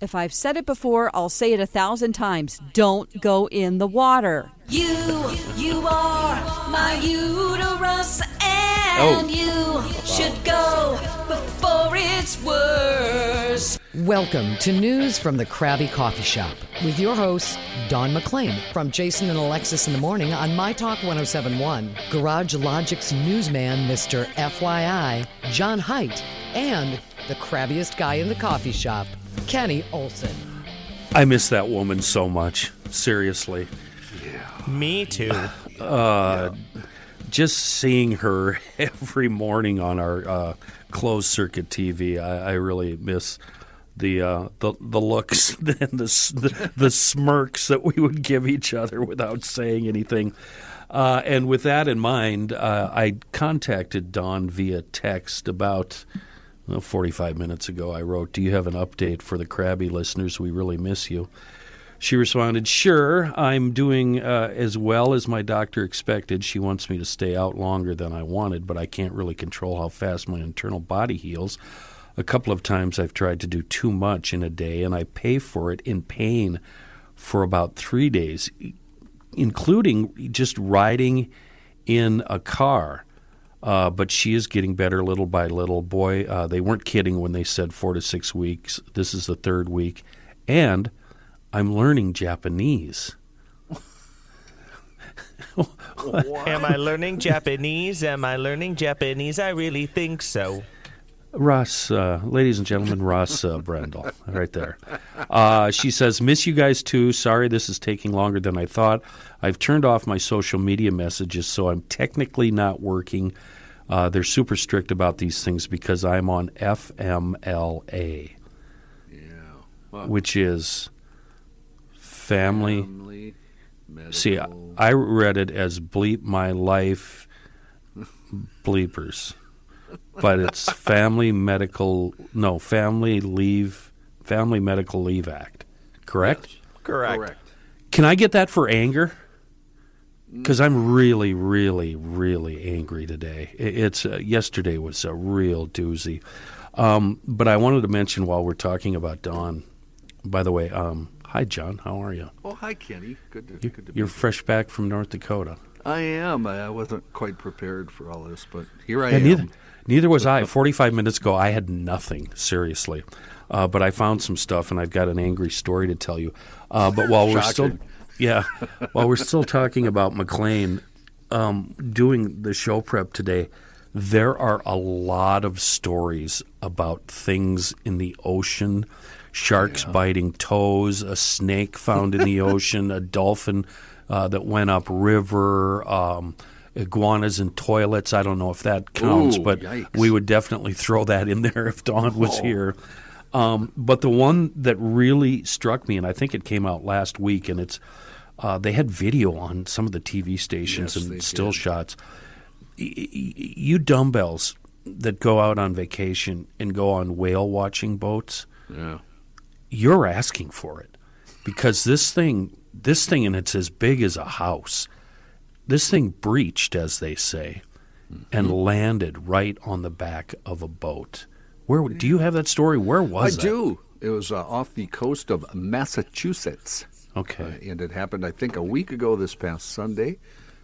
If I've said it before, I'll say it a thousand times. Dawn't go in the water. You, you are my uterus, and Oh. you should go before it's worse. Welcome to News from the Krabby Coffee Shop with your hosts, Don McClain from Jason and Alexis in the Morning on My Talk 1071, Garage Logic's newsman, Mr. FYI, John Hines, and the crabbiest guy in the coffee shop, Kenny Olson. I miss that woman so much. Seriously. Me too. Just seeing her every morning on our uh, closed circuit TV, I, I really miss the uh, the the looks and the, the the smirks that we would give each other without saying anything. Uh, and with that in mind, uh, I contacted Dawn via text about well, 45 minutes ago. I wrote, Do you have an update for the crabby listeners? We really miss you. She responded, Sure, I'm doing uh, as well as my doctor expected. She wants me to stay out longer than I wanted, but I can't really control how fast my internal body heals. A couple of times I've tried to do too much in a day, and I pay for it in pain for about three days, including just riding in a car. Uh, but she is getting better little by little. Boy, uh, they weren't kidding when they said four to six weeks. This is the third week. And I'm learning Japanese. Am I learning Japanese? Am I learning Japanese? I really think so. Ross, uh, ladies and gentlemen, Ross uh, Brendel, right there. Uh, she says, Miss you guys too. Sorry this is taking longer than I thought. I've turned off my social media messages, so I'm technically not working. Uh, they're super strict about these things because I'm on FMLA, Yeah. which is family. Family, See, medical. I read it as bleep my life bleepers, but it's family medical no family leave family medical leave act, correct? Correct. Correct. Can I get that for anger? Because I'm really, really, really angry today. It's uh, yesterday was a real doozy. Um, but I wanted to mention while we're talking about Dawn. By the way, um, hi John, how are you? Oh, hi, Kenny. Good to, You- good to You're fresh back from North Dakota. I am. I wasn't quite prepared for all this, but here I am. neither, neither was I. 45 minutes ago, I had nothing, seriously. Uh, but I found some stuff, and I've got an angry story to tell you. Uh, but while we're still. Yeah, while we're still talking about McLean, um, doing the show prep today, there are a lot of stories about things in the ocean. Sharks biting toes, a snake found in the ocean, a dolphin uh, that went upriver, um, iguanas in toilets. I don't know if that counts, Ooh, but yikes. we would definitely throw that in there if Dawn was here. Um, but the one that really struck me, and I think it came out last week, and it's uh, they had video on some of the TV stations Yes, and still did. shots. Y- y- You dumbbells that go out on vacation and go on whale watching boats, Yeah. you're asking for it because this thing, this thing, and it's as big as a house. This thing breached, as they say, and landed right on the back of a boat. Where do you have that story? Where I was that? do. It was uh, off the coast of Massachusetts. Okay. Uh, and it happened, I think, a week ago this past Sunday.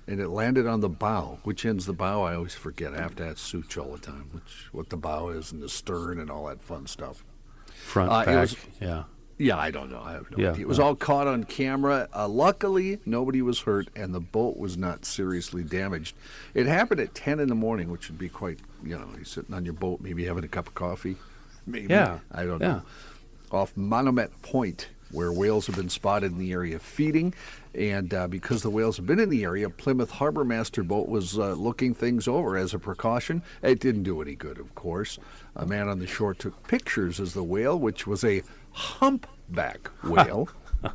And it landed on the bow. Which end's the bow? I always forget. I have to ask Such all the time, which what the bow is and the stern and all that fun stuff. Front, Uh, back. was- yeah. Yeah, I don't know. I have no Yeah, idea. It was all caught on camera. Uh, luckily, nobody was hurt, and the boat was not seriously damaged. It happened at 10 in the morning, which would be quite, you know, you're sitting on your boat, maybe having a cup of coffee. Maybe. Yeah, I don't yeah. know. Off Manomet Point, where whales have been spotted in the area feeding. And uh, because the whales have been in the area, Plymouth Harbor Master boat was uh, looking things over as a precaution. It didn't do any good, of course. A man on the shore took pictures as the whale, which was a humpback whale,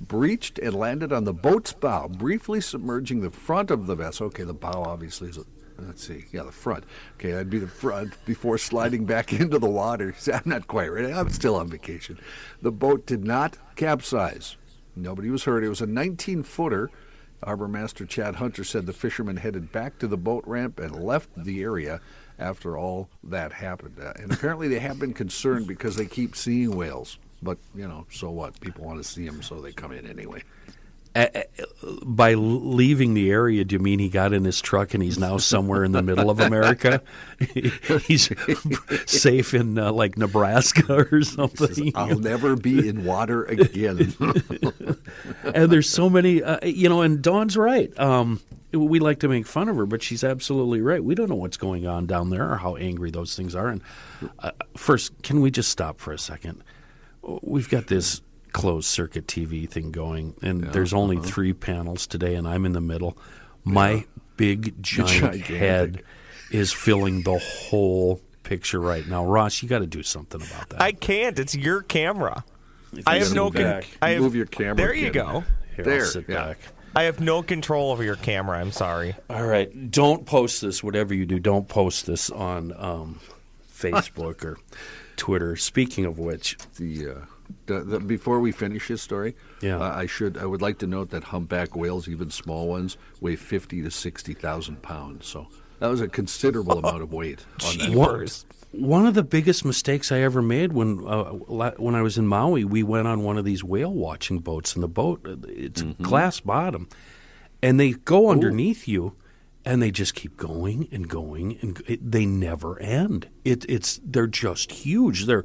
breached and landed on the boat's bow, briefly submerging the front of the vessel. Okay, the bow obviously is. Let's see. Yeah, the front. Okay, that'd be the front before sliding back into the water. I'm not quite ready. I'm still on vacation. The boat did not capsize. Nobody was hurt. It was a 19 footer. Harbor Master Chad Hunter said the fishermen headed back to the boat ramp and left the area after all that happened. Uh, and apparently they have been concerned because they keep seeing whales but you know, so what? People want to see them, so they come in anyway. By leaving the area, do you mean he got in his truck and he's now somewhere in the middle of America? he's safe in uh, like Nebraska or something. I'll never be in water again. and there's so many, uh, you know. And Dawn's right. Um, we like to make fun of her, but she's absolutely right. We don't know what's going on down there or how angry those things are. And uh, first, can we just stop for a second? We've got this closed circuit TV thing going, and there's only three panels today, and I'm in the middle. My big giant Gigantic. head is filling the whole picture right now. Ross, you got to do something about that. I can't. It's your camera. I have no. Move Con- I have, Move your camera, There you kid. go. Here, There, I'll sit yeah. back. I have no control over your camera. I'm sorry. All right. Don't post this, whatever you do, don't post this on um, Facebook or Twitter. Speaking of which, the, uh, the, the before we finish his story, Yeah. uh, I should I would like to note that humpback whales, even small ones, weigh fifty to sixty thousand pounds. So that was a considerable amount of weight on one, one of the biggest mistakes I ever made when uh, when I was in Maui, we went on one of these whale watching boats, and the boat uh, it's glass bottom, and they go underneath you, and they just keep going and going, and it, they never end. It, it's they're just huge. They're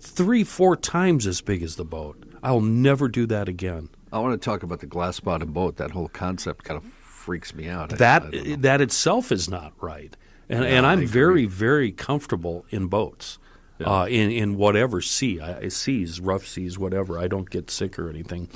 three, four times as big as the boat. I'll never do that again. I want to talk about the glass bottom boat. That whole concept kind of freaks me out. That I don't that itself is not right. And, Yeah, and I I'm very very comfortable in boats, uh, in in whatever sea, I, seas, rough seas, whatever. I don't get sick or anything.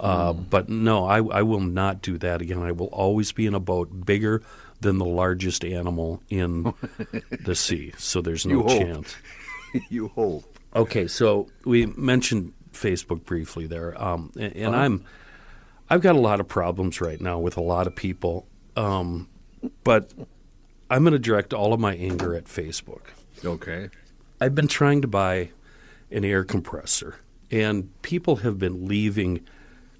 Uh, Hmm. But no, I, I will not do that again. I will always be in a boat bigger than the largest animal in the sea. So there's no You chance. you hope. Okay, so we mentioned Facebook briefly there, um, and, and I'm I've got a lot of problems right now with a lot of people, um, but I'm going to direct all of my anger at Facebook. Okay. I've been trying to buy an air compressor, and people have been leaving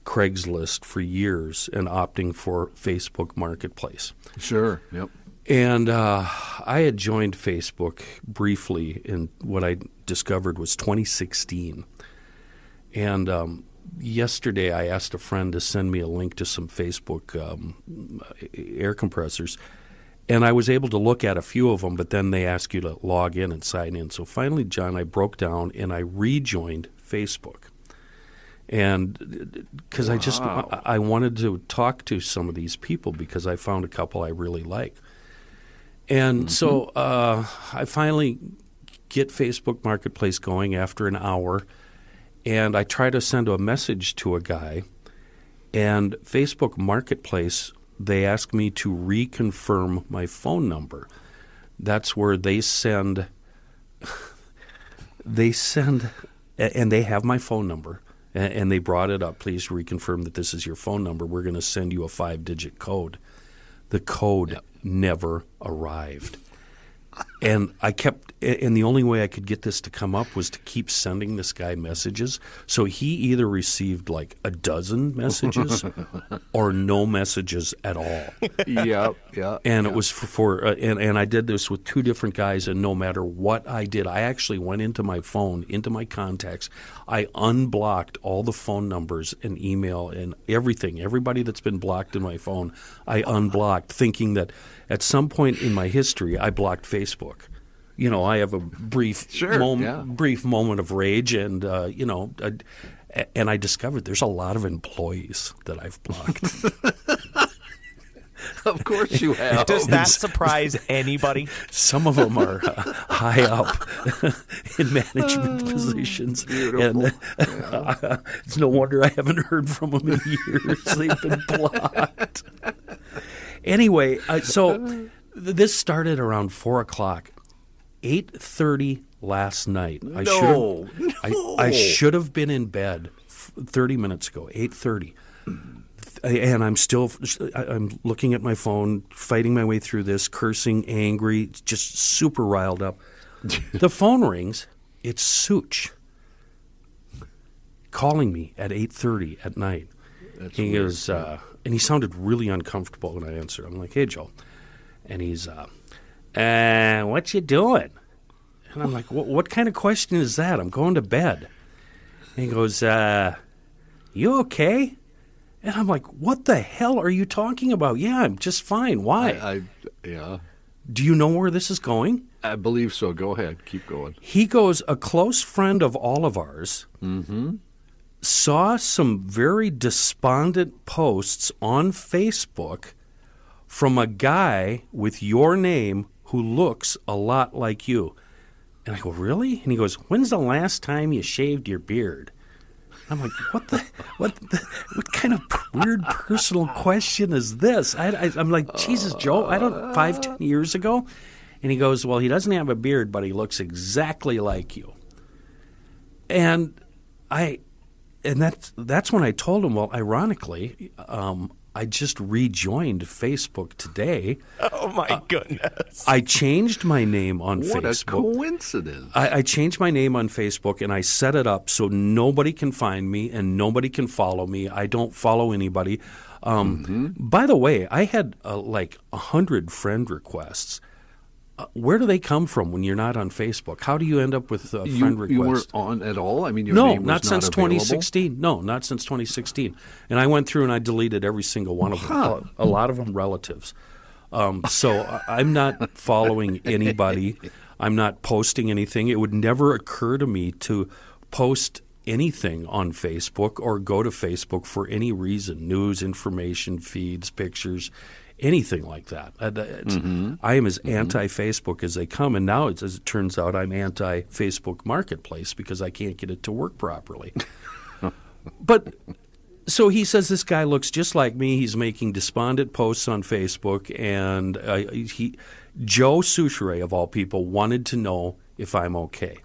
Craigslist for years and opting for Facebook Marketplace. Sure. Yep. And uh, I had joined Facebook briefly, and what I discovered was 2016. And um, yesterday, I asked a friend to send me a link to some Facebook um, air compressors, and I was able to look at a few of them. But then they ask you to log in and sign in. So finally, John, I broke down and I rejoined Facebook and because I just I wanted to talk to some of these people because I found a couple I really like, and so uh, I finally get Facebook Marketplace going after an hour, and I try to send a message to a guy, and Facebook Marketplace they ask me to reconfirm my phone number. That's where they send they send and they have my phone number and they brought it up please reconfirm that this is your phone number. We're going to send you a five digit code the code never arrived and i kept and the only way i could get this to come up was to keep sending this guy messages so he either received like a dozen messages or no messages at all yeah. Yeah. and it was for, for uh, and, and I did this with two different guys, and no matter what I did, I actually went into my phone, into my contacts, I unblocked all the phone numbers and email and everything, everybody that's been blocked in my phone, I unblocked, thinking that at some point in my history, I blocked Facebook. You know, I have a brief Sure, mom- yeah. brief moment of rage, and uh, you know. I, and I discovered there's a lot of employees that I've blocked. Of course you have. Does that surprise anybody? Some of them are uh, high up in management positions, and uh, it's no wonder I haven't heard from them in years. They've been blocked. Anyway, uh, so this started around four o'clock, eight thirty last night. I No, should I, I should have been in bed thirty minutes ago. Eight thirty and I'm still I- I'm looking at my phone, fighting my way through this, cursing, angry, just super riled up. the phone rings. It's Such calling me at 8:30 at night. he goes, uh, and he sounded really uncomfortable when I answered. I'm like, "Hey, Joe," and he's, uh, uh, "What you doing?" And I'm like, "What, what kind of question is that? I'm going to bed." And he goes, uh, "You okay?" And I'm like, "What the hell are you talking about?" Yeah, I'm just fine. Why? I, I yeah, Do you know where this is going? I believe so. Go ahead, keep going. He goes, a close friend of all of ours saw some very despondent posts on Facebook from a guy with your name who looks a lot like you. And I go, Really? And he goes, When's the last time you shaved your beard? I'm like, what the, what, the, what kind of weird personal question is this? I, I'm like, Jesus, Joe, I don't, five, ten years ago? And he goes, well, he doesn't have a beard, but he looks exactly like you. And I, and that's that's when I told him. Well, ironically, um, I just rejoined Facebook today. Oh my goodness. I changed my name on What a Facebook. coincidence! I, I changed my name on Facebook and I set it up so nobody can find me and nobody can follow me. I don't follow anybody. Um, By the way, I had uh, like a hundred friend requests. Uh, where do they come from when you're not on Facebook? How do you end up with a you, friend you request? weren't on at all. I mean, your no, name was not since available? 2016. No, not since 2016. And I went through and I deleted every single one of them. A lot of them relatives. Um, so I'm not following anybody. I'm not posting anything. It would never occur to me to post anything on Facebook or go to Facebook for any reason news, information, feeds, pictures, anything like that. Uh, it's- I am as anti Facebook as they come. And now, it's, as it turns out, I'm anti Facebook Marketplace because I can't get it to work properly. but so he says this guy looks just like me. He's making despondent posts on Facebook, and uh, he Joe Soucheray of all people wanted to know if I'm okay.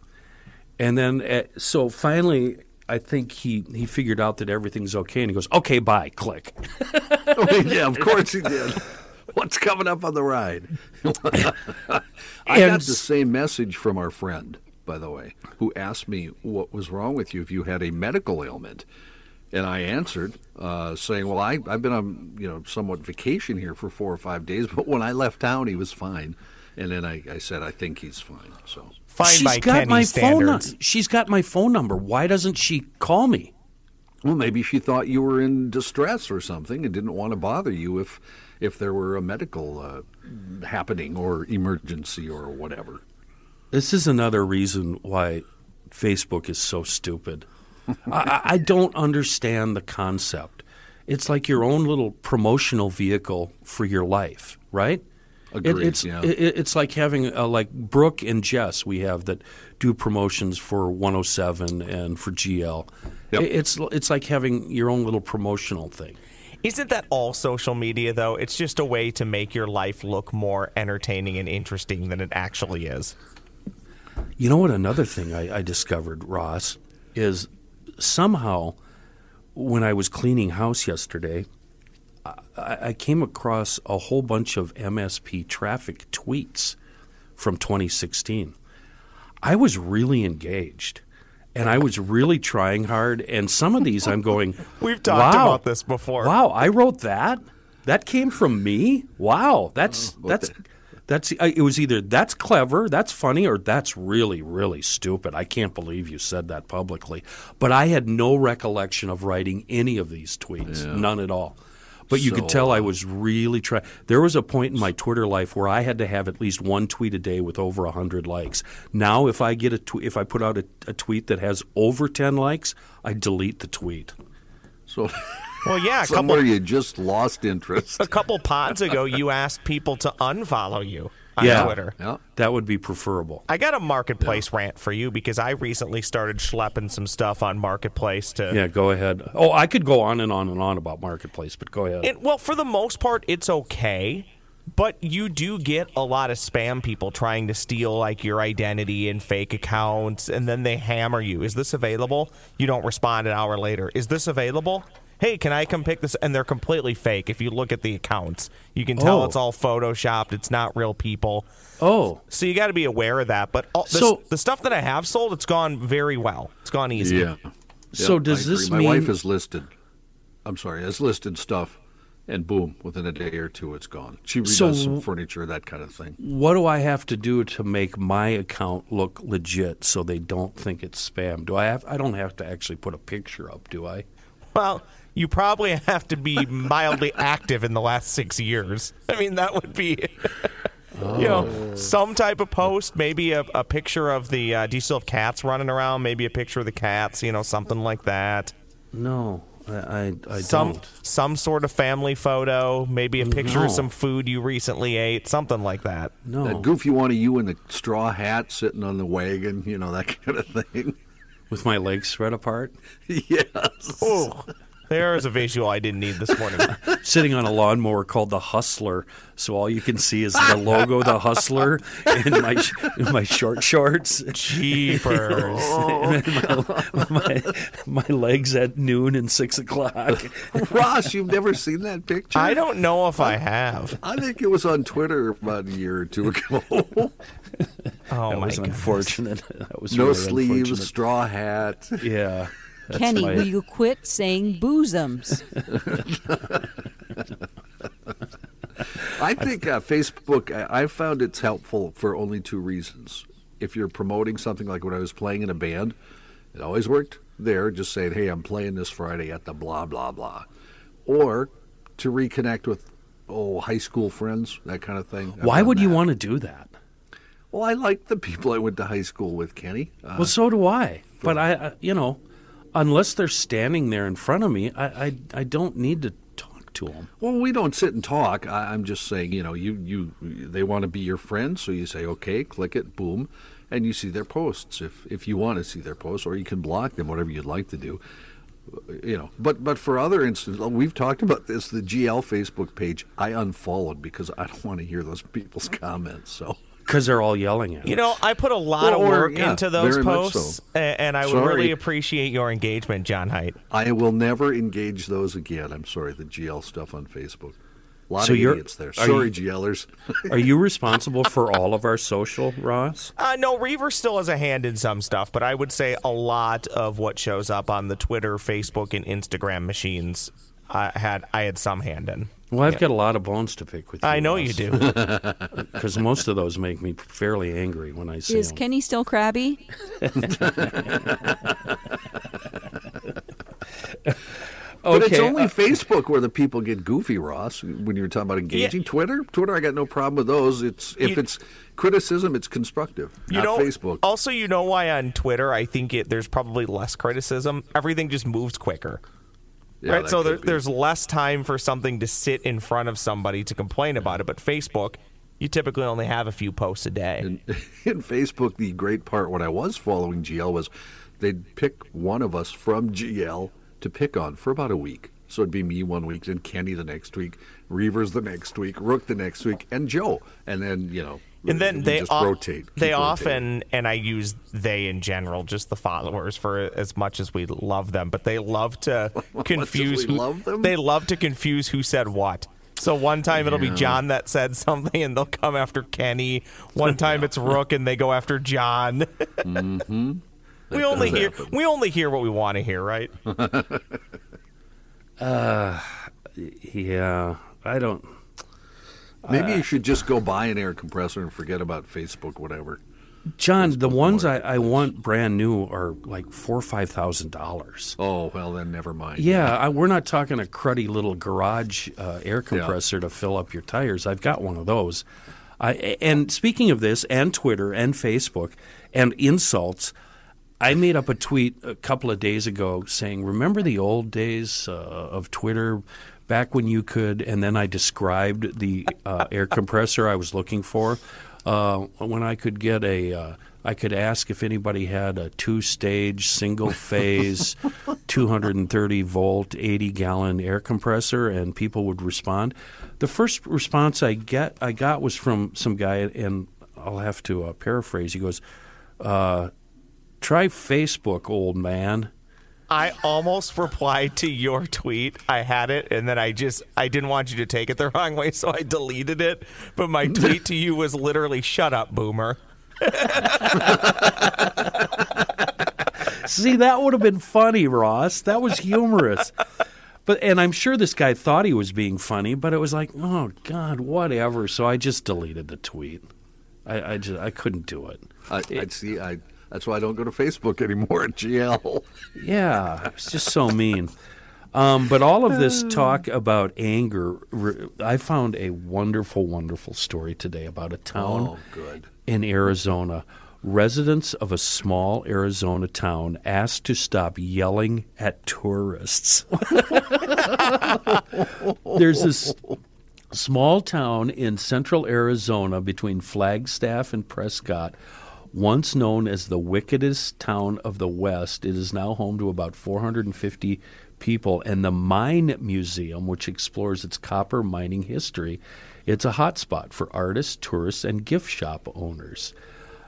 And then, uh, so finally, I think he he figured out that everything's okay, and he goes, "Okay, bye." Click. yeah, of course he did. What's coming up on the ride? I And got the same message from our friend, by the way, who asked me what was wrong with you if you had a medical ailment. And I answered, uh, saying, "Well, I, I've been on, you know, somewhat vacation here for four or five days, but when I left town, he was fine." And then I, I said, "I think he's fine." So Fine She's by got Kenny my phone. standards. nu- She's got my phone number. Why doesn't she call me? Well, maybe she thought you were in distress or something and didn't want to bother you if if there were a medical uh, happening or emergency or whatever. This is another reason why Facebook is so stupid. I, I- I don't understand the concept. It's like your own little promotional vehicle for your life, right? It- it's yeah. it- it's like having uh, like Brooke and Jess we have that do promotions for 107 and for GL. Yep. It- It's it's like having your own little promotional thing. Isn't that all social media, though? It's just a way to make your life look more entertaining and interesting than it actually is. You know what? Another thing I, I discovered, Ross, is somehow when I was cleaning house yesterday, I, I came across a whole bunch of MSP traffic tweets from 2016. I was really engaged. And I was really trying hard. And some of these I'm going, We've talked wow, about this before. Wow, I wrote that. That came from me. Wow, that's what that's that's. uh, It was either that's clever, that's funny, or that's really really stupid. I can't believe you said that publicly. But I had no recollection of writing any of these tweets, none at all. But you could tell I was really trying. There was a point in my Twitter life where I had to have at least one tweet a day with over hundred likes. Now, if I get a tw- if I put out a, a tweet that has over ten likes, I delete the tweet. So Well, yeah, a somewhere couple, you just lost interest. a couple pods ago, you asked people to unfollow you on Yeah. Twitter. Yeah. That would be preferable. I got a marketplace rant for you because I recently started schlepping some stuff on marketplace to. Yeah, go ahead. Oh, I could go on and on and on about marketplace, but go ahead. It, well, for the most part, it's okay. But you do get a lot of spam people trying to steal like your identity and fake accounts, and then they hammer you. Is this available? You don't respond an hour later. Is this available? Hey, can I come pick this? And they're completely fake. If you look at the accounts, you can tell Oh. it's all photoshopped. It's not real people. oh, So you got to be aware of that. But all, the, So- the stuff that I have sold, it's gone very well. It's gone easy. Yeah. So does I this agree. My wife is listed. I'm sorry, has listed stuff and boom, within a day or two, it's gone. She redoes So- some furniture, that kind of thing. What do I have to do to make my account look legit so they don't think it's spam? Do I have? I don't have to actually put a picture up, do I? Well, you probably have to be mildly active in the last six years. I mean, that would be, you know, some type of post, maybe a, a picture of the. Uh, do you still have cats running around? Maybe a picture of the cats, you know, something like that. No, I I, I some don't. some sort of family photo, maybe a picture No. of some food you recently ate, something like that. No. That goofy one of you in the straw hat sitting on the wagon, you know, that kind of thing. With my legs spread apart, yes. Oh, there's a visual I didn't need this morning. sitting on a lawnmower called the Hustler, so all you can see is the logo, the Hustler, in my sh- in my short shorts. Jeepers. and my, my, my legs at noon and six o'clock. Ross, you've never seen that picture? I don't know if I have. I think it was on Twitter about a year or two ago. Oh that my was god. unfortunate. That was no really sleeves, straw hat. Yeah. That's Kenny, my- will you quit saying bosoms? I think uh, Facebook, I, I found it's helpful for only two reasons. If you're promoting something like when I was playing in a band, it always worked there, just saying, hey, I'm playing this Friday at the blah, blah, blah. Or to reconnect with, oh, high school friends, that kind of thing. Why found would you want to do that? Well, I like the people I went to high school with, Kenny. Uh, Well, so do I. But I, I you know, unless they're standing there in front of me, I, I, I don't need to talk to them. Well, we don't sit and talk. I, I'm just saying, you know, you, you they want to be your friend, so you say, okay, click it, boom, and you see their posts if if you want to see their posts, or you can block them, whatever you'd like to do. You know, but but for other instances, oh, we've talked about this. The GL Facebook page, I unfollowed because I don't want to hear those people's comments. So Because they're all yelling at me. You know, I put a lot of Well, or- work yeah, into those posts, so. and I would Sorry. really appreciate your engagement, John Hines. I will never engage those again. I'm sorry, the GL stuff on Facebook. A lot So of you're- idiots there. are Sorry, you- GLers. Are you responsible for all of our social, Ross? Uh, no, Reaver still has a hand in some stuff, but I would say a lot of what shows up on the Twitter, Facebook, and Instagram machines, I had I had some hand in. Well, I've got a lot of bones to pick with you. I know you do. Because most of those make me fairly angry when I see Is them. Kenny still crabby? But it's only uh, Facebook where the people get goofy, Ross. When you're talking about engaging, Twitter, Twitter, I got no problem with those. It's if You- it's criticism, it's constructive. You not know, Facebook. Also, you know why on Twitter I think it there's probably less criticism. Everything just moves quicker. Yeah, right, so there, there's less time for something to sit in front of somebody to complain about it. But Facebook, you typically only have a few posts a day. in, in Facebook, the great part when I was following GL was they'd pick one of us from GL to pick on for about a week. So it'd be me one week, then Kenny the next week, Reavers the next week, Rook the next week, and Joe. And then you know, and then they just o- rotate. They rotating. often, and I use they in general, just the followers, for as much as we love them, but they love to confuse. who, love them? They love to confuse who said what. So one time it'll be John that said something, and they'll come after Kenny. One time it's Rook, and they go after John. mm-hmm. We only hear happen. we only hear what we want to hear, right? uh, Yeah, I don't. Maybe Uh, you should just go buy an air compressor and forget about Facebook, whatever. John, the ones I. I want brand new are like four or five thousand dollars. Oh well, then never mind. Yeah, I, we're not talking a cruddy little garage uh, air compressor to fill up your tires. I've got one of those. I, and speaking of this, and Twitter and Facebook and insults, I made up a tweet a couple of days ago saying, "Remember the old days uh, of Twitter, back when you could?" And then I described the uh, air compressor I was looking for, uh, when I could get a. Uh, I could ask if anybody had a two-stage, single-phase, 230 volt, 80 gallon air compressor, and people would respond. The first response I get I got was from some guy, and I'll have to uh, paraphrase. He goes, uh, "Try Facebook, old man." I almost replied to your tweet. I had it, and then I just I didn't want you to take it the wrong way, so I deleted it. But my tweet to you was literally "Shut up, boomer." See, that would have been funny, Ross. That was humorous. but and I'm sure this guy thought he was being funny, but it was like, oh God, whatever. So I just deleted the tweet. I, I just I couldn't do it. I, I'd see. I that's why I don't go to Facebook anymore at GL. Yeah, it's just so mean. Um, but all of this talk about anger, I found a wonderful, wonderful story today about a town Oh, in Arizona. Residents of a small Arizona town asked to stop yelling at tourists. There's this small town in central Arizona between Flagstaff and Prescott, once known as the wickedest town of the West. It is now home to about 450 people, and the Mine Museum, which explores its copper mining history, it's a hotspot for artists, tourists, and gift shop owners.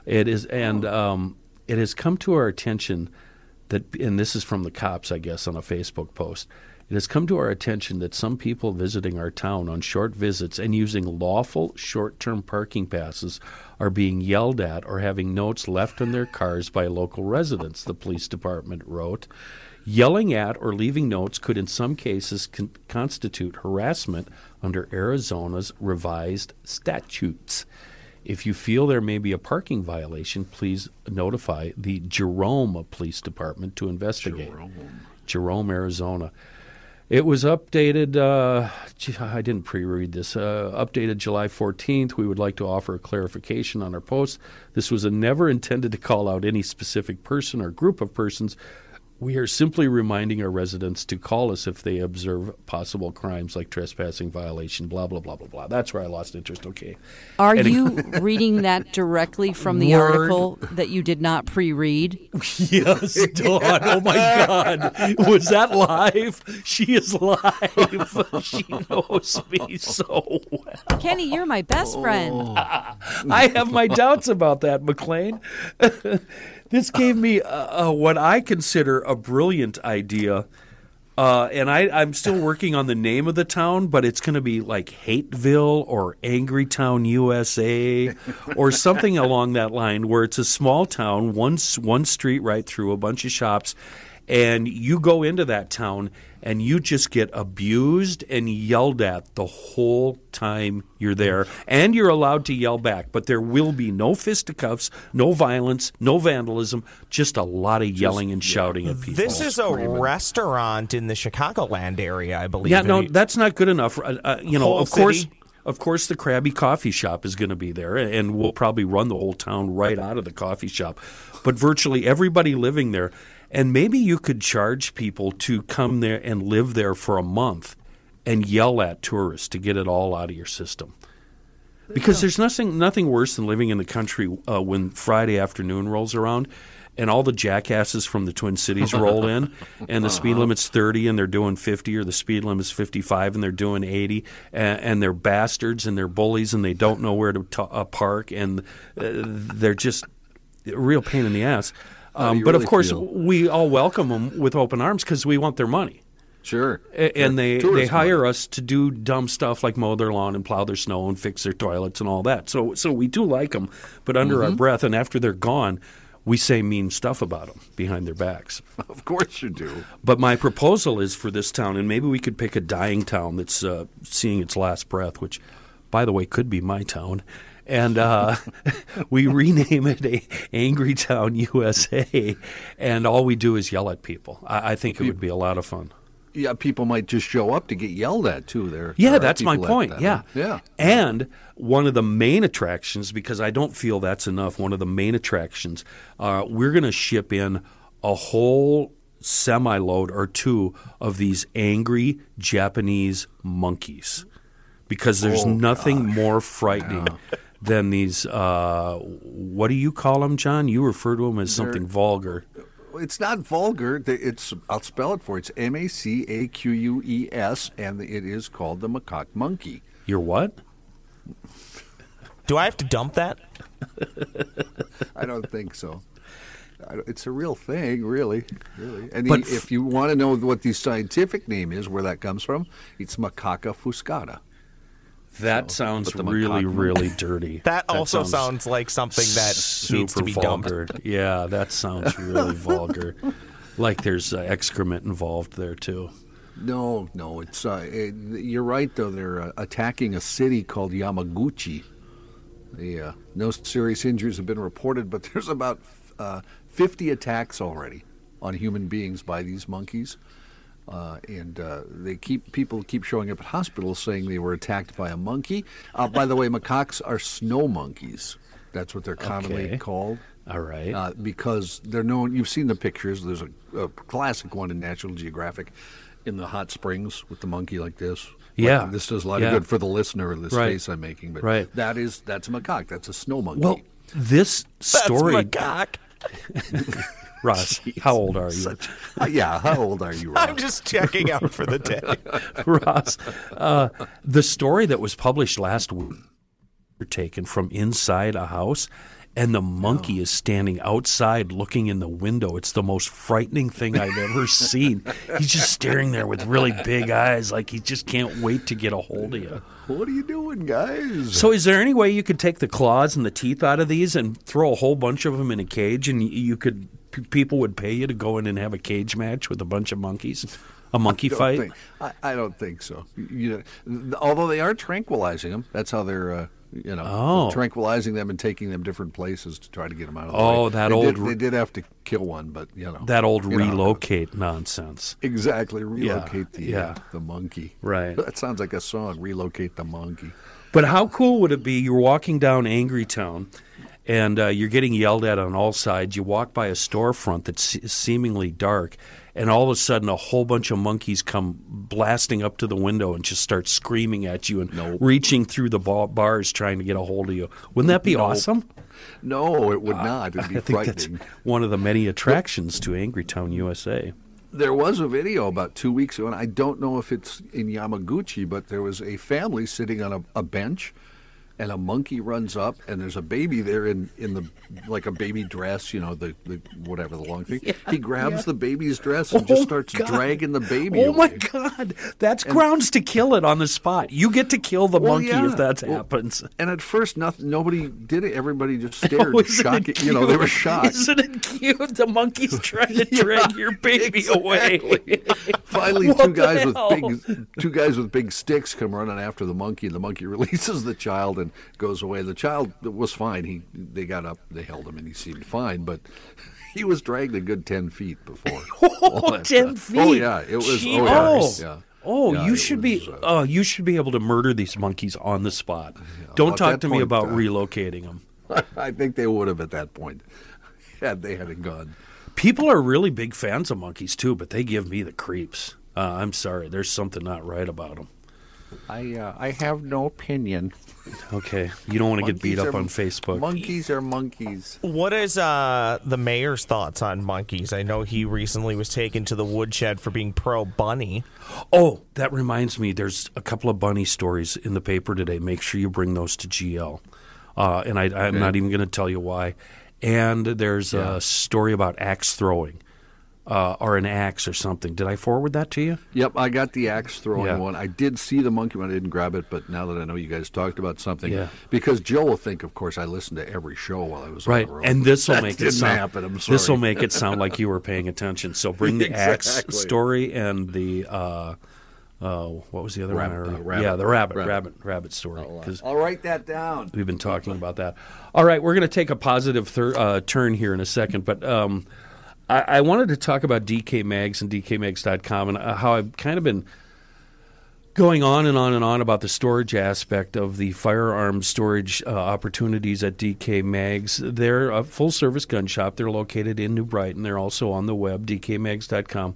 It is, and um, it has come to our attention that, and this is from the cops, I guess, on a Facebook post. It has come to our attention that some people visiting our town on short visits and using lawful short term parking passes are being yelled at or having notes left on their cars by local residents, the police department wrote. Yelling at or leaving notes could, in some cases, con- constitute harassment under Arizona's revised statutes. If you feel there may be a parking violation, please notify the Jerome Police Department to investigate. Jerome, Arizona. It was updated. Uh, I didn't pre-read this. Uh, updated July 14th. We would like to offer a clarification on our post. This was never intended to call out any specific person or group of persons. We are simply reminding our residents to call us if they observe possible crimes like trespassing violation. Blah blah blah blah blah. That's where I lost interest. Okay. Are And- you reading that directly from the Word. article that you did not pre-read? Yes, Dawn. Oh my God. Was that live? She is live. She knows me so well. Kenny, you're my best friend. I have my doubts about that, McLean. This gave me uh, uh, what I consider a brilliant idea. Uh, and I, I'm still working on the name of the town, but it's going to be like Hateville or Angry Town, USA, or something along that line, where it's a small town, one one street right through, a bunch of shops, and you go into that town and you just get abused and yelled at the whole time you're there, and you're allowed to yell back, but there will be no fisticuffs, no violence, no vandalism, just a lot of yelling and shouting at people. This is a restaurant in the Chicagoland area, I believe. Yeah, no, that's not good enough. Uh, uh, you know, Whole of course, of course, the Krabby Coffee Shop is going to be there, and we'll probably run the whole town right out of the coffee shop. But virtually everybody living there, and maybe you could charge people to come there and live there for a month and yell at tourists to get it all out of your system. Because there's nothing nothing worse than living in the country uh, when Friday afternoon rolls around and all the jackasses from the Twin Cities roll in and the speed limit's 30 and they're doing 50 or the speed limit's 55 and they're doing 80 and, and they're bastards and they're bullies and they don't know where to t- uh, park and uh, they're just a real pain in the ass. Um, but of course, feel? we all welcome them with open arms because we want their money. Sure. A- and they, they Tourist hire money. us to do dumb stuff like mow their lawn and plow their snow and fix their toilets and all that. So so we do like them, but under Mm-hmm. our breath and after they're gone, we say mean stuff about them behind their backs. Of course you do. But my proposal is for this town, and maybe we could pick a dying town that's uh, seeing its last breath, which, by the way, could be my town. And uh, we rename it a Angry Town USA, and all we do is yell at people. I, I think it would be a lot of fun. Yeah, people might just show up to get yelled at too. There. Yeah, there that's my point. that- Yeah. Yeah. And one of the main attractions, because I don't feel that's enough, one of the main attractions, uh, we're going to ship in a whole semi load or two of these angry Japanese monkeys. Because there's Oh, nothing more frightening than these, uh, what do you call them, John? You refer to them as something vulgar. It's not vulgar. It's I'll spell it for you. It's M A C A Q U E S, and it is called the macaque monkey. You're what? Do I have to dump that? I don't think so. It's a real thing, really, really. And But the- f- if you want to know what the scientific name is, where that comes from, it's Macaca fuscata. That sounds really, macaque really dirty. That, also sounds, like something that super needs to be dumped. Yeah, that sounds really vulgar. Like there's uh, excrement involved there too. No, no, it's uh, it, you're right though. They're uh, attacking a city called Yamaguchi. The, uh, no serious injuries have been reported, but there's about uh, 50 attacks already on human beings by these monkeys. Uh, and uh, they keep people keep showing up at hospitals saying they were attacked by a monkey. Uh, by the way, macaques are snow monkeys. That's what they're commonly Okay. called All right. uh, because they're known. You've seen the pictures. There's a, a classic one in National Geographic in the hot springs with the monkey like this. Yeah. Like, this does a lot Yeah. of good for the listener. This Right. face I'm making, but Right. that is that's a macaque. That's a snow monkey. well, this story, That's my Ross. How old are you, Such- uh, yeah. How old are you, Rob? I'm just checking out for the day. Ross? Uh, the story that was published last week, were taken from inside a house. And the monkey is standing outside looking in the window. It's the most frightening thing I've ever seen. He's just staring there with really big eyes, like he just can't wait to get a hold of you. what are you doing, guys? So, is there any way you could take the claws and the teeth out of these and throw a whole bunch of them in a cage, and you could people would pay you to go in and have a cage match with a bunch of monkeys, a monkey I fight? think- I, I don't think so. You know, although they are tranquilizing them. That's how they're. Uh, you know, Oh. tranquilizing them and taking them different places to try to get them out of the Oh, way. that they old Did, they did have to kill one, but you know That old you know how it goes. relocate nonsense. Exactly, relocate the yeah. Uh, the monkey. Right. That sounds like a song. Relocate the monkey. But how cool would it be? You're walking down Angry Town, and uh, you're getting yelled at on all sides. You walk by a storefront that's seemingly dark, and all of a sudden, a whole bunch of monkeys come blasting up to the window and just start screaming at you and reaching through the ba- bars trying to get a hold of you. Wouldn't that be awesome? No, it would not. It'd be Uh, I think that's one of the many attractions to Angry Town, USA. There was a video about two weeks ago, and I don't know if it's in Yamaguchi, but there was a family sitting on a, a bench, and a monkey runs up, and there's a baby there in, in the like a baby dress, you know, the, the whatever the long thing. he grabs the baby's dress and oh just Oh, starts God. dragging the baby. Oh my. God, that's grounds to kill it on the spot. You get to kill the Well, monkey yeah. if that Well, happens. And at first, nothing, nobody did it. Everybody just oh, stared, Oh, shocked. You know, they were shocked. Isn't it cute? The monkey's trying to drag your baby away. Finally, What two guys with big two guys with big sticks come running after the monkey, and the monkey releases the child and goes away. The child was fine. He they got up, they held him, and he seemed fine. But he was dragged a good ten feet before. that 10 stuff. feet. Oh yeah, it was. Gee- Oh yeah, oh. yeah. Oh, Yeah, you should was, be. uh, Oh, you should be able to murder these monkeys on the spot. Don't talk to me about uh, relocating them. I think they would have at that point had they had a gun. People are really big fans of monkeys too, but they give me the creeps. Uh, I'm sorry, there's something not right about them. I uh, I have no opinion. Okay, you don't want to get beat up are- on Facebook. Monkeys are monkeys. What is uh, the mayor's thoughts on monkeys? I know he recently was taken to the woodshed for being pro bunny. Oh, that reminds me. There's a couple of bunny stories in the paper today. Make sure you bring those to GL. Uh, and I, I'm not even going to tell you why. And there's a story about axe throwing, uh, or an axe or something. Did I forward that to you? Yep, I got the axe throwing Yeah. one. I did see the monkey one. I didn't grab it, but now that I know you guys talked about something, Yeah. because Joe will think, of course, I listened to every show while I was Right, on the road. and this will make it sound. This will make it sound like you were paying attention. So bring the axe story and the. Uh, uh, what was the other Rabbit, one? Uh, rabbit. yeah, the rabbit, Rabbit. rabbit, rabbit, story. I'll, uh, I'll write that down. We've been talking about that. All right, we're going to take a positive thir- uh, turn here in a second, but um, I-, I wanted to talk about DK Mags and DKMags.com and uh, how I've kind of been going on and on and on about the storage aspect of the firearm storage uh, opportunities at DK Mags. They're a full service gun shop. They're located in New Brighton. They're also on the web, dkmags.com.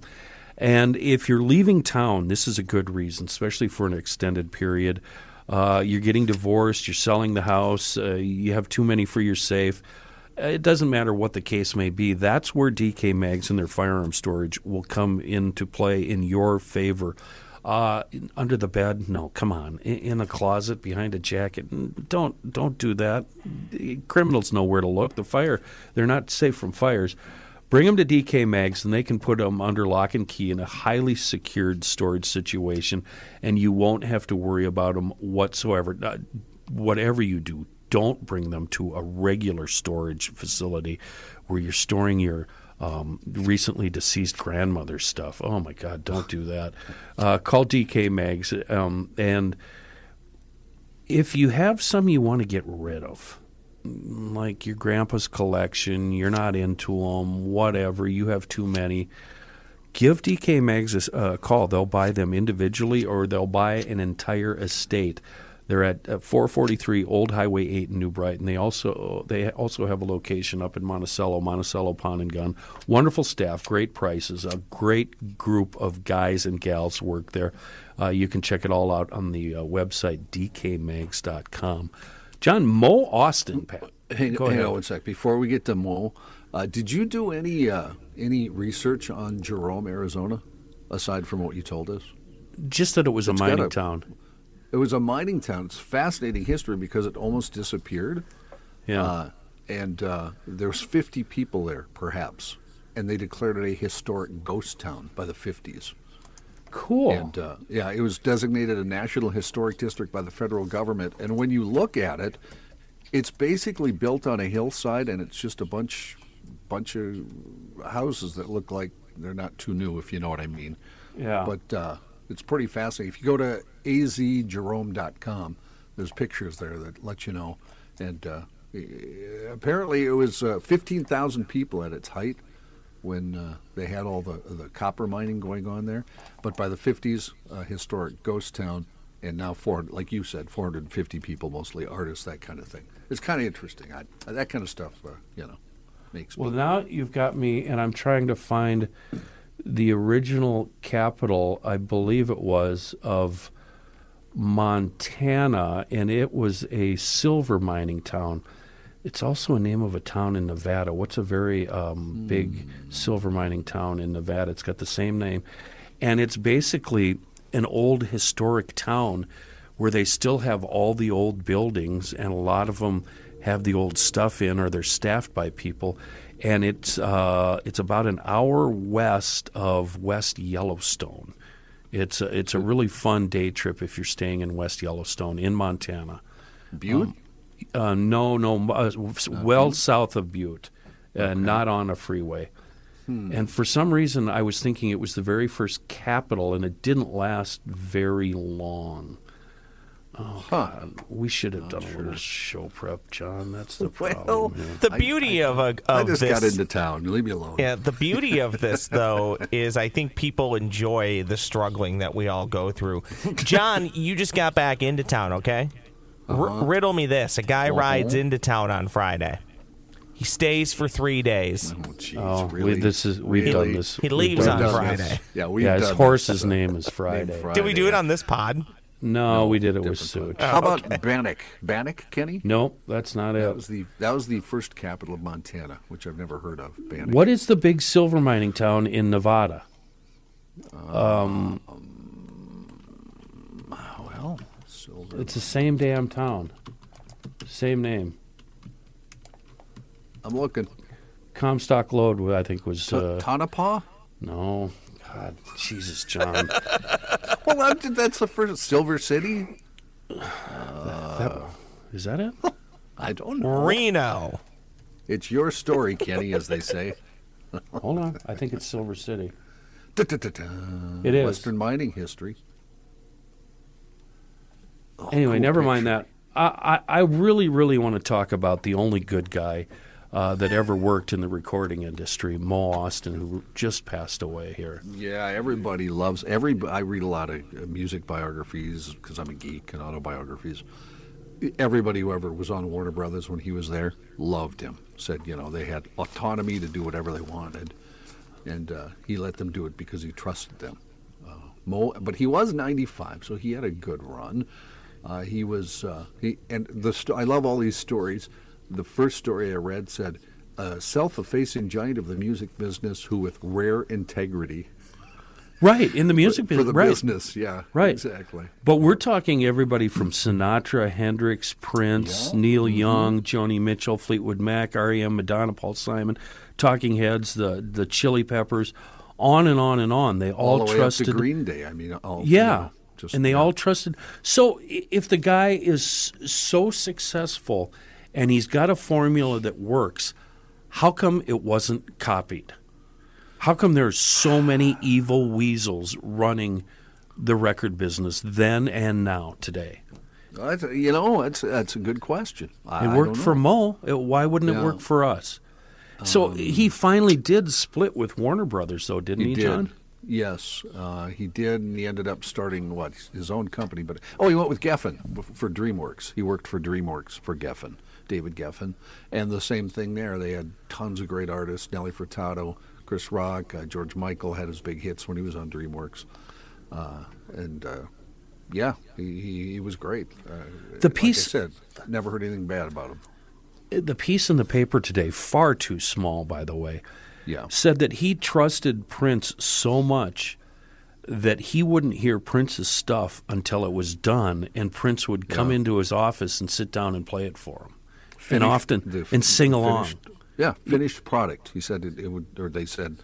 And if you're leaving town, this is a good reason, especially for an extended period. Uh, you're getting divorced, you're selling the house, uh, you have too many for your safe. It doesn't matter what the case may be. That's where DK Mags and their firearm storage will come into play in your favor. Uh, under the bed? No, come on. In, in a closet behind a jacket? Don't don't do that. Criminals know where to look. The fire, they're not safe from fires. Bring them to DK Mags, and they can put them under lock and key in a highly secured storage situation, and you won't have to worry about them whatsoever. Uh, whatever you do, don't bring them to a regular storage facility where you're storing your um, recently deceased grandmother's stuff. Oh my God, don't do that. Uh, call DK Mags. Um, and if you have some you want to get rid of, like your grandpa's collection, you're not into them, whatever, you have too many, give DK Mags a call. They'll buy them individually or they'll buy an entire estate. They're at uh, 443 Old Highway 8 in New Brighton. They also they also have a location up in Monticello, Monticello Pond and Gun. Wonderful staff, great prices, a great group of guys and gals work there. Uh, you can check it all out on the uh, website dkmags.com. John Mo Ostin, Pat. Hang, Go hang ahead. on one sec. Before we get to Mo, uh, did you do any uh, any research on Jerome, Arizona, aside from what you told us? Just that it was It's a mining a- town. It was a mining town. It's fascinating history because it almost disappeared. Yeah. Uh, and uh, there's 50 people there, perhaps, and they declared it a historic ghost town by the 50s. cool. And uh, yeah, it was designated a national historic district by the federal government. And when you look at it, it's basically built on a hillside, and it's just a bunch, bunch of houses that look like they're not too new, if you know what I mean. yeah. But uh, it's pretty fascinating. If you go to azjerome.com, there's pictures there that let you know. And uh, apparently, it was uh, 15,000 people at its height when uh, they had all the the copper mining going on there. But by the 50s, a historic ghost town, and now 400, like you said, 450 people, mostly artists, that kind of thing. It's kind of interesting. I, that kind of stuff, uh, you know, makes Well, me. now you've got me, and I'm trying to find the original capital, I believe it was, of Montana, and it was a silver mining town. It's also a name of a town in Nevada. What's a very um, big silver mining town in Nevada? It's got the same name. And it's basically an old historic town where they still have all the old buildings, and a lot of them have the old stuff in, or they're staffed by people. And it's uh, it's about an hour west of West Yellowstone. It's a, it's a really fun day trip if you're staying in West Yellowstone in Montana. Butte? Uh, no, no, uh, well south of Butte, uh, not on a freeway. And for some reason, I was thinking it was the very first capital, and it didn't last very long. Huh. We should have done a little show prep, John. That's the Well, problem. The beauty of a of I just this, got into town. Leave me alone. Yeah, the beauty of this, though, is I think people enjoy the struggling that we all go through. John, you just got back into town, okay? Uh-huh. riddle me this: A guy Uh-huh. rides into town on Friday. He stays for three days. Oh, jeez, Oh, we- really? this is we've Really? done this. He leaves done on this. Friday. Yeah, we've Yeah, his done horse's this. name is Friday. Friday. Did we do it on this pod? No, we did it with Different Such. How about Bannack? Bannack, Kenny? No, that's not That it. was the that was the first capital of Montana, which I've never heard of. Bannack. What is the big silver mining town in Nevada? Well, silver. It's the same damn town. Same name. I'm looking. Comstock Lode, I think, was. Ta- Uh, Tonopah. no. God, Jesus, John. Well, I'm, that's the first Silver City. That- is that it? I don't know. Reno. It's your story, Kenny, as they say. Hold on. I think it's Silver City. Da-da-da-da. It is. Western mining history. Oh, anyway, cool never picture. mind that. I, I, I really, really want to talk about the only good guy uh, that ever worked in the recording industry, Mo Ostin, who just passed away here. Yeah, everybody loves every. I read a lot of uh, music biographies because I'm a geek and autobiographies. Everybody who ever was on Warner Brothers when he was there loved him. Said you know they had autonomy to do whatever they wanted, and uh, he let them do it because he trusted them. Uh, Mo, but he was 95, so he had a good run. Uh, he was uh, he and the sto- I love all these stories. The first story I read said, "A self-effacing giant of the music business who, with rare integrity, Right, in the music for business. the right. business, yeah, Right. exactly. But we're talking everybody from Sinatra, Hendrix, Prince, Neil mm-hmm. Young, Joni Mitchell, Fleetwood Mac, R.E.M., Madonna, Paul Simon, Talking Heads, the the Chili Peppers, on and on and on. They all, All the trusted. Green Day. I mean, all, you Yeah. know, just and they yeah. all trusted. So if the guy is so successful and he's got a formula that works, how come it wasn't copied? How come there's so many evil weasels running the record business then and now today? That's, you know, that's that's a good question. I, It worked for. Mo. Why wouldn't it work for us? So he finally did split with Warner Brothers, though, didn't he, He did. John? Yes, uh, he did, and he ended up starting what his own company. But oh, he went with Geffen for DreamWorks. He worked for DreamWorks for Geffen, David Geffen, and the same thing there. They had tons of great artists: Nelly Furtado, Chris Rock, uh, George Michael had his big hits when he was on DreamWorks, uh, and uh, yeah, he, he, he was great. Uh, The like I piece- said, never heard anything bad about him. The piece in the paper today, far too small, by the way, Yeah, said that he trusted Prince so much that he wouldn't hear Prince's stuff until it was done, and Prince would come Yeah. into his office and sit down and play it for him, and often and sing along. finished- Yeah, finished product. He said it, it would, or they said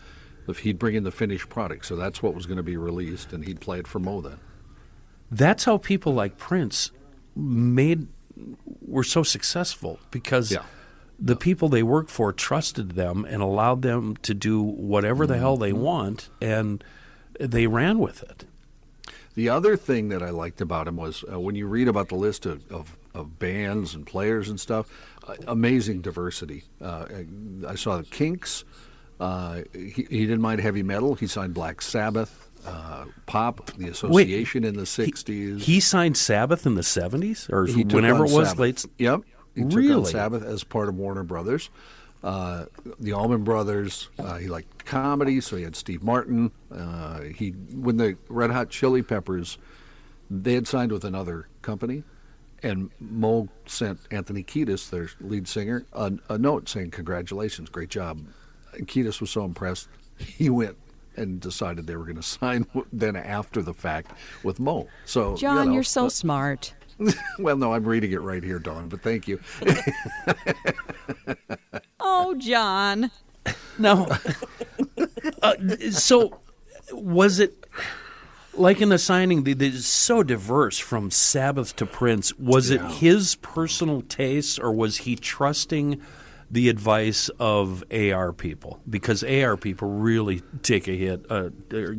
if he'd bring in the finished product, so that's what was going to be released, and he'd play it for Mo then. That's how people like Prince made were so successful because Yeah. the people they worked for trusted them and allowed them to do whatever the hell Mm-hmm. they want, and they ran with it. The other thing that I liked about him was uh, when you read about the list of, of, of bands and players and stuff, amazing diversity. Uh, I saw the Kinks. Uh, he, he didn't mind heavy metal. He signed Black Sabbath, uh, pop, the Association in the '60s. He, signed Sabbath in the seventies or He whenever it was Sabbath. late. Yep. He took on Really? Sabbath as part of Warner Brothers. Uh, the Allman Brothers. Uh, he liked comedy, so he had Steve Martin. Uh, he when the Red Hot Chili Peppers, they had signed with another company, and Mo sent Anthony Kiedis, their lead singer, a, a note saying congratulations, great job. And Kiedis was so impressed, he went and decided they were going to sign then after the fact with Mo. So John, you know, you're so uh, smart. well, no, I'm reading it right here, Dawn. But thank you. Oh, John. No. uh, so, was it like in the signing? the- the- It's so diverse from Sabbath to Prince. Was it his personal taste, or was he trusting the advice of AR people? Because AR people really take a hit, uh,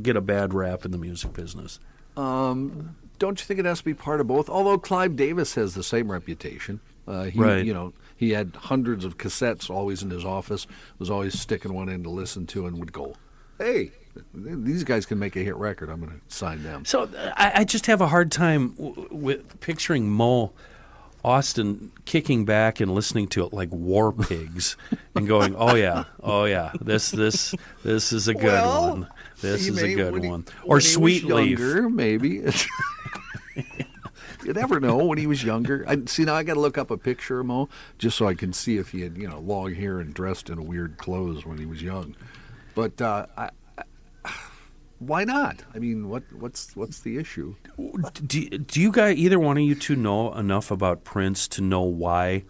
get a bad rap in the music business. Don't you think it has to be part of both? Although Clive Davis has the same reputation. Uh, he, Right. You know, he had hundreds of cassettes always in his office. Was always sticking one in to listen to, and would go, "Hey, these guys can make a hit record. I'm going to sign them." So I, I just have a hard time w- with picturing Mo Ostin kicking back and listening to it like War Pigs and going, "Oh yeah, oh yeah, this this this is a good Well, one. This is a good he- one." Or he was Sweet Leaf. maybe. you never know when he was younger. I see now. I got to look up a picture of Mo just so I can see if he had you know long hair and dressed in weird clothes when he was young. But uh, I, why not? I mean, what what's what's the issue? Do, do you guys either one of you two know enough about Prince to know why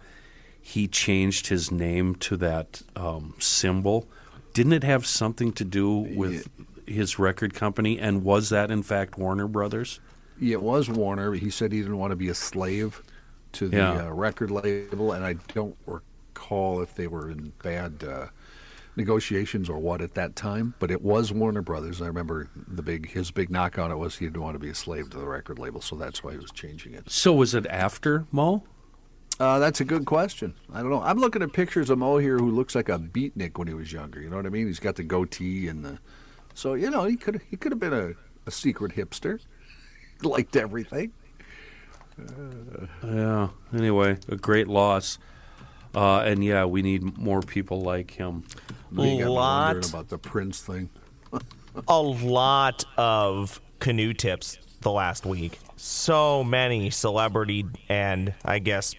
he changed his name to that um, symbol? Didn't it have something to do with his record company? And was that in fact Warner Brothers? Yeah, it was Warner. He said he didn't want to be a slave to the Yeah. uh, record label, and I don't recall if they were in bad uh, negotiations or what at that time. But it was Warner Brothers. I remember the big his big knock on it was he didn't want to be a slave to the record label, so that's why he was changing it. So was it after Mo? Uh, that's a good question. I don't know. I'm looking at pictures of Mo here who looks like a beatnik when he was younger. You know what I mean? He's got the goatee and the. So you know he could he could have been a, a secret hipster, liked everything. Yeah. Anyway, a great loss. Uh, and yeah, we need more people like him. Now you Lot. about the Prince thing. a lot of canoe tips the last week. So many celebrity and I guess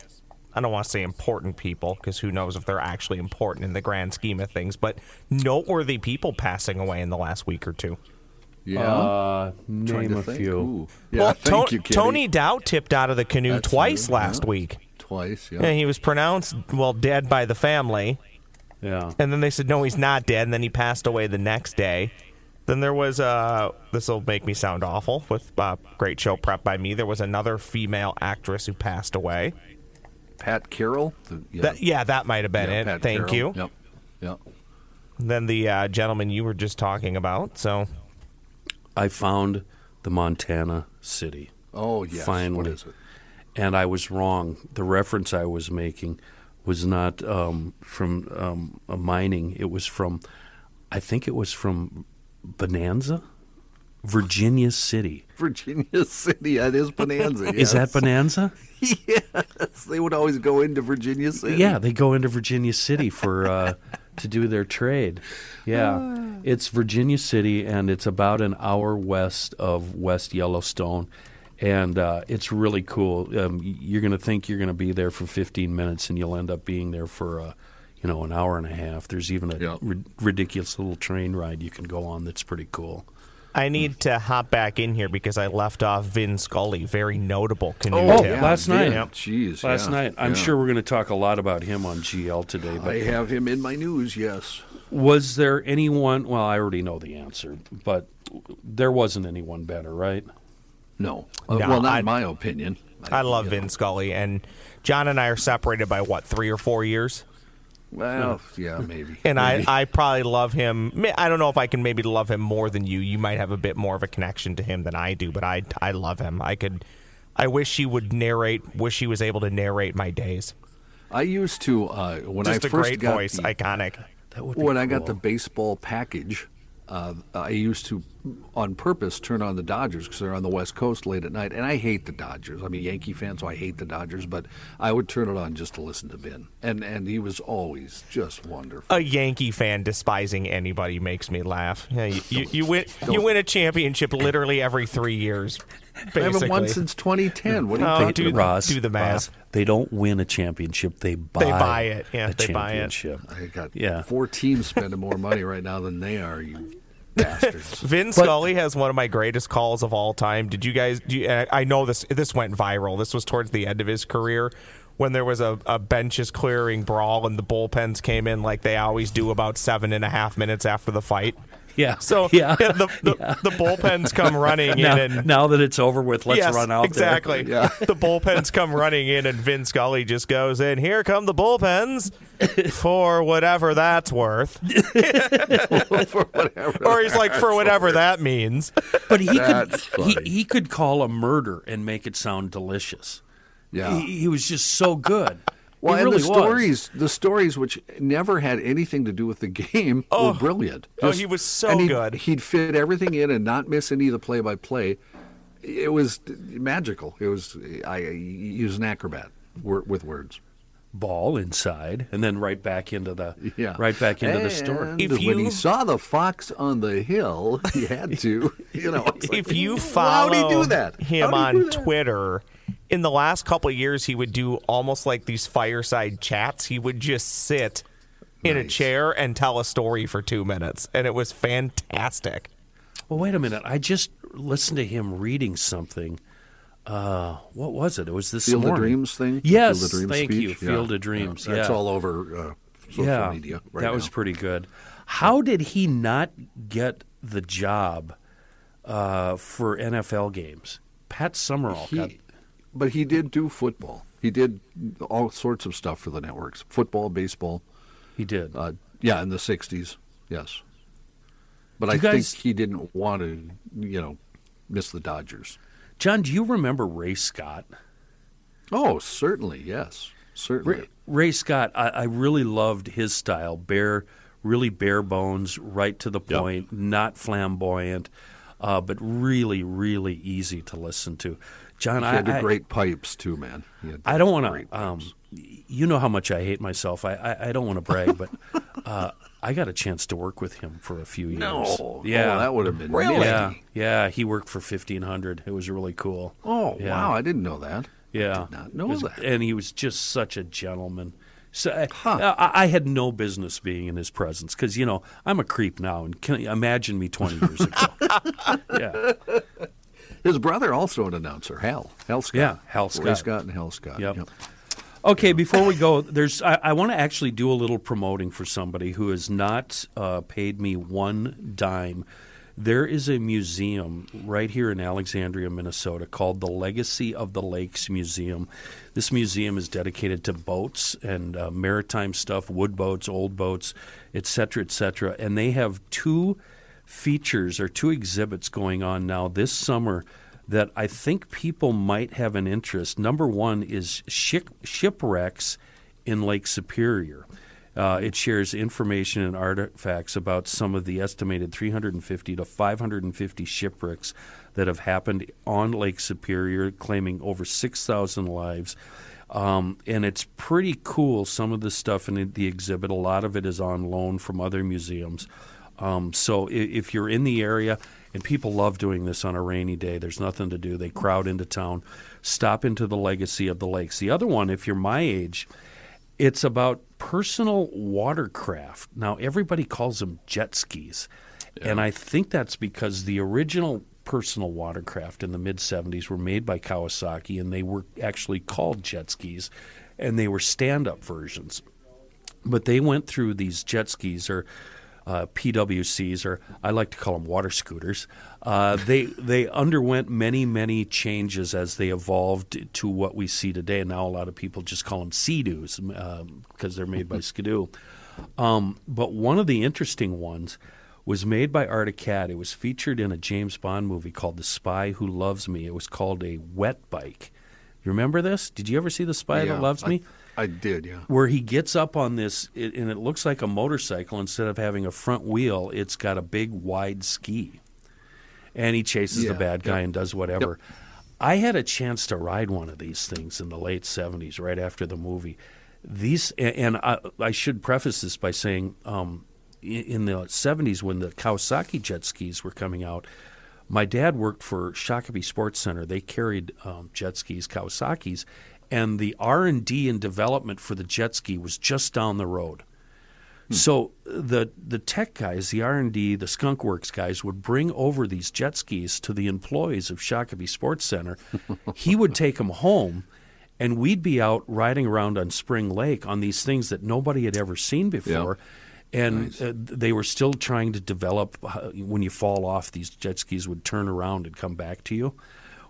I don't want to say important people because who knows if they're actually important in the grand scheme of things, but noteworthy people passing away in the last week or two. Yeah. Uh, name a think. few. Ooh. Yeah, well, thank To- you, Kitty. Tony Dow tipped out of the canoe That's twice true, last yeah. week. Twice, yeah. And he was pronounced well dead by the family. Yeah. And then they said, no, he's not dead. And then he passed away the next day. Then there was, uh, this will make me sound awful with uh, great show prep by me. There was another female actress who passed away. Pat Carroll. The, yeah, That, yeah, that might have been yeah, it. Pat Thank Carroll. you. Yep. Yep. than the uh, gentleman you were just talking about. So I found the Montana city. Oh yes. Finally. What is it? and I was wrong. The reference I was making was not um, from um, a mining. It was from, I think it was from Bonanza, Virginia City. Virginia City. That is Bonanza. Is that. Bonanza? yes. They would always go into Virginia City. Yeah, they go into Virginia City for uh, to do their trade. Yeah, it's Virginia City, and it's about an hour west of West Yellowstone, and uh, it's really cool. Um, you're going to think you're going to be there for 15 minutes, and you'll end up being there for uh, you know an hour and a half. There's even a Yeah. ri- ridiculous little train ride you can go on that's pretty cool. I need to hop back in here because I left off Vin Scully, very notable canoe Oh, tip. last night. Yep. Jeez. Last yeah, night, I'm yeah. sure we're going to talk a lot about him on GL today. But I have him in my news. Yes. Was there anyone? Well, I already know the answer, but there wasn't anyone better, right? No. Uh, No, well, not I- in my opinion. I love you Vin know. Scully, and John and I are separated by what three or four years. Well, yeah, maybe. And Maybe. I, I probably love him. I don't know if I can maybe love him more than you. You might have a bit more of a connection to him than I do, but I, I love him. I could, I wish he would narrate. Wish he was able to narrate my days. I used to uh, when Just I a first great got voice, the, iconic. That would be when I got the baseball package. Uh, I used to, on purpose, turn on the Dodgers because they're on the West Coast late at night, and I hate the Dodgers. I'm a Yankee fan, so I hate the Dodgers. But I would turn it on just to listen to Ben, and and he was always just wonderful. A Yankee fan despising anybody makes me laugh. Yeah, you, you, you win you win a championship literally every three years. I Basically. haven't won since 2010. What do you Oh, think? dude. Ross, do the math. Ross, they don't win a championship; they buy. they buy it. Yeah, a they buy it. championship. I got Yeah. four teams spending more money right now than they are. You bastards. Vin Scully has one of my greatest calls of all time. Did you guys? Do you, I know this. This went viral. This was towards the end of his career, when there was a, a benches clearing brawl and the bullpens came in like they always do about seven and a half minutes after the fight. Yeah. So yeah, the, the, the bullpens come running now, in and now that it's over with, let's yes, run out exactly. Yeah. The bullpens come running in, and Vin Scully just goes in. Here come the bullpens for whatever that's worth, For whatever. or he's like for whatever that means. But he That's could he, he could call a murder and make it sound delicious. Yeah. He, he was just so good. Well, really the was. stories, the stories which never had anything to do with the game, oh. were brilliant. Oh, he was so and he'd, good. He'd fit everything in and not miss any of the play-by-play. It was magical. It was. I he was an acrobat with words. ball inside, and then right back into the Yeah, right back into the And store. If when you- he saw the fox on the hill, he had to. You know, like, if you follow he do that? him on do that? Twitter, in the last couple of years, he would do almost like these fireside chats. He would just sit in a chair and tell a story for two minutes, and it was fantastic. Well, wait a minute. I just listened to him reading something. Uh, what was it? It was this Field of. Dreams thing. Yes, Field of Dreams thank speech? you. Field of Dreams, That's yeah. all over uh, social yeah, media. Right that was pretty good. How did he not get the job uh, for NFL games? Pat Summerall got. But he did do football. He did all sorts of stuff for the networks: football, baseball. He did. Uh, yeah, in the '60s, yes. But Do I guys- think he didn't want to, you know, miss the Dodgers. John, do you remember Ray Scott? Oh, certainly, yes, certainly. Ray, Ray Scott, I, I really loved his style. Bare, really bare bones, right to the Yep. point, not flamboyant, uh, but really, really easy to listen to. John, he I, had I, great pipes too, man. I don't want to. Um, you know how much I hate myself. I, I, I don't want to brag, but uh, I got a chance to work with him for a few years. no, yeah, oh, that would have been Really? yeah, yeah. He worked for fifteen hundred. It was really cool. Oh, Yeah. wow! I didn't know that. Yeah, did not know was- that. And he was just such a gentleman. So I- Huh. I, I had no business being in his presence because you know I'm a creep now, and can imagine me 20 years ago? yeah, His brother also an announcer, Hal. Hal Scott. Yeah, Hal Ray Scott. Scott and Hal Scott. Yep. Okay, before we go, there's I, I want to actually do a little promoting for somebody who has not uh, paid me one dime There is a museum right here in Alexandria, Minnesota, called the Legacy of the Lakes Museum. This museum is dedicated to boats and uh, maritime stuff, wood boats, old boats, et cetera, et cetera. And they have two features or two exhibits going on now this summer that I think people might have an interest. Number one is ship, shipwrecks in Lake Superior. Uh, it shares information and artifacts about some of the estimated 350 to 550 shipwrecks that have happened on Lake Superior, claiming over 6,000 lives. Um, and it's pretty cool, some of the stuff in the exhibit. A lot of it is on loan from other museums. Um, so if, if you're in the area, and people love doing this on a rainy day, there's nothing to do. They crowd into town, stop into the legacy of the lakes. The other one, if you're my age, it's about personal watercraft. Now, everybody calls them jet skis. And I think that's because the original personal watercraft in the mid 70s were made by Kawasaki and they were actually called jet skis and they were stand up versions. But they went through these jet skis or uh, PWCs, or I like to call them water scooters. Uh, they they underwent many many changes as they evolved to what we see today. And now a lot of people just call them Sea-Doos because they're made by Ski-Doo. Um, but one of the interesting ones was made by Arctic Cat. It was featured in a James Bond movie called The Spy Who Loves Me. It was called a wet bike. You remember this? Did you ever see The Spy Yeah, That Loves I- Me? I did, yeah. where he gets up on this, it, and it looks like a motorcycle. Instead of having a front wheel, it's got a big wide ski, and he chases the bad guy yep. and does whatever. I had a chance to ride one of these things in the late '70s, right after the movie. These, and and I, I should preface this by saying, um, in the '70s when the Kawasaki jet skis were coming out, my dad worked for Shakopee Sports Center. They carried um, jet skis, Kawasaki's, and the R and D and development for the jet ski was just down the road. So the the tech guys, the R and D, the Skunk Works guys would bring over these jet skis to the employees of Shakopee Sports Center. he would take them home, and we'd be out riding around on Spring Lake on these things that nobody had ever seen before. And uh, they were still trying to develop. Uh, when you fall off, these jet skis would turn around and come back to you.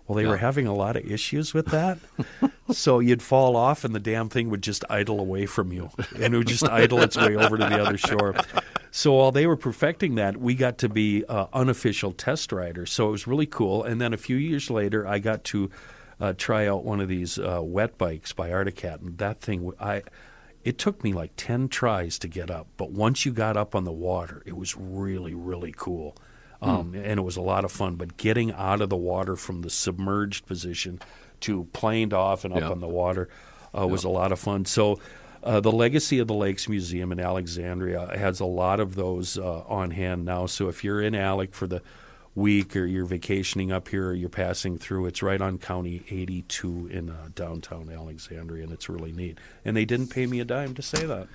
Well, they were having a lot of issues with that. so you'd fall off, and the damn thing would just idle away from you, and it would just idle its way over to the other shore. So while they were perfecting that, we got to be uh, unofficial test riders. So it was really cool. And then a few years later, I got to uh, try out one of these uh, wet bikes by Arctic Cat, and that thing, I. It took me like 10 tries to get up, but once you got up on the water, it was really, really cool. Um, And it was a lot of fun. But getting out of the water from the submerged position to planed off and up Yeah. on the water uh, was a lot of fun. So, uh, the Legacy of the Lakes Museum in Alexandria has a lot of those uh, on hand now. So, if you're in Alec for the week or you're vacationing up here or you're passing through, it's right on County 82 in uh, downtown Alexandria, and it's really neat. And they didn't pay me a dime to say that.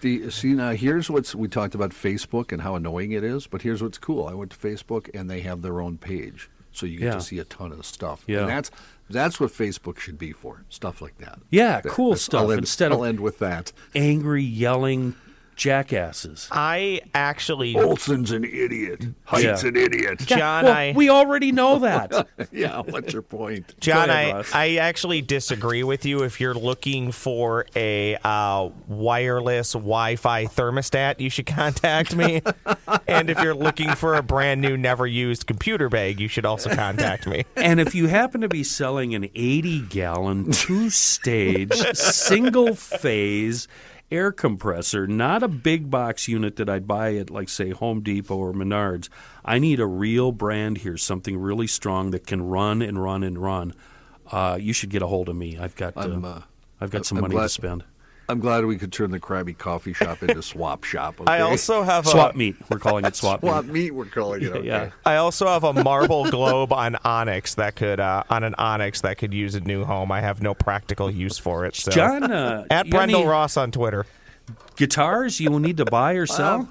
The, see now, here's what's we talked about Facebook and how annoying it is, but here's what's cool. I went to Facebook and they have their own page, so you get Yeah. to see a ton of stuff. Yeah. and that's that's what Facebook should be for, stuff like that. Yeah, That- cool stuff I'll end, instead I'll end with that. angry, yelling jackasses. I actually, Olson's an idiot. Height's Yeah. an idiot. John, well, I. we already know that. yeah, what's your point? John, Go ahead, I, Ross. I actually disagree with you. If you're looking for a uh, wireless Wi Fi thermostat, you should contact me. and if you're looking for a brand new, never used computer bag, you should also contact me. and if you happen to be selling an 80 gallon, two stage, single phase air compressor, not a big box unit that I'd buy at, like, say, Home Depot or Menards, I need a real brand here, something really strong that can run and run and run. Uh, you should get a hold of me. I've got, uh, uh, I've got some I'm money to spend. I'm glad we could turn the Krabby Coffee Shop into Swap Shop. Okay? I also have a. Swap meat. We're calling it swap Swap meat. meat. We're calling it. Okay. Yeah. I also have a marble globe on Onyx that could uh, on an Onyx that could use a new home. I have no practical use for it. So. John, uh, at you Brendel any Ross on Twitter. guitars you will need to buy or sell?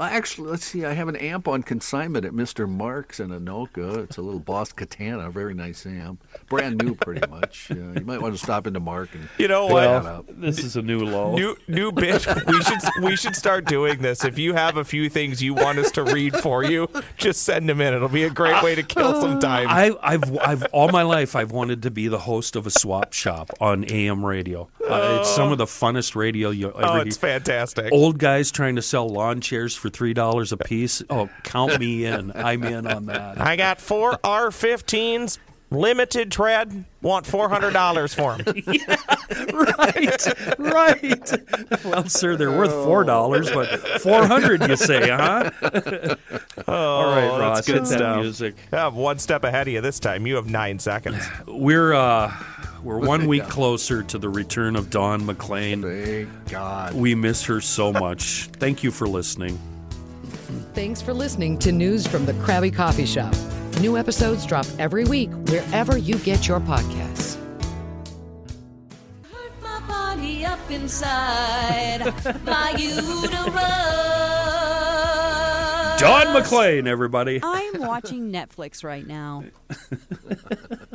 Actually, let's see. I have an amp on consignment at Mr. Mark's in Anoka. It's a little Boss Katana, very nice amp, brand new, pretty much. Uh, you might want to stop into Mark and You know what? that. This is a new law. New new bit. We should we should start doing this. If you have a few things you want us to read for you, just send them in. It'll be a great way to kill some time. I, I've, I've all my life I've wanted to be the host of a swap shop on AM radio. Uh, it's some of the funnest radio you ever oh, hear. it's fantastic. Old guys trying to sell lawn chairs for three dollars a piece. Oh, count me in. I'm in on that. I got four R15s, limited tread. Want four hundred dollars for them. right, right. Well, sir, they're worth four dollars, but four hundred, you say, huh? All right, Oh, Ross, that's good stuff. music. I'm one step ahead of you this time. You have nine seconds. We're uh, we're one week closer to the return of Dawn McLean. Thank God. We miss her so much. Thank you for listening. Thanks for listening to News from the Krabby Coffee Shop. New episodes drop every week wherever you get your podcasts. Hurt my body up inside my uterus. Dawn McLean, everybody. I'm watching Netflix right now.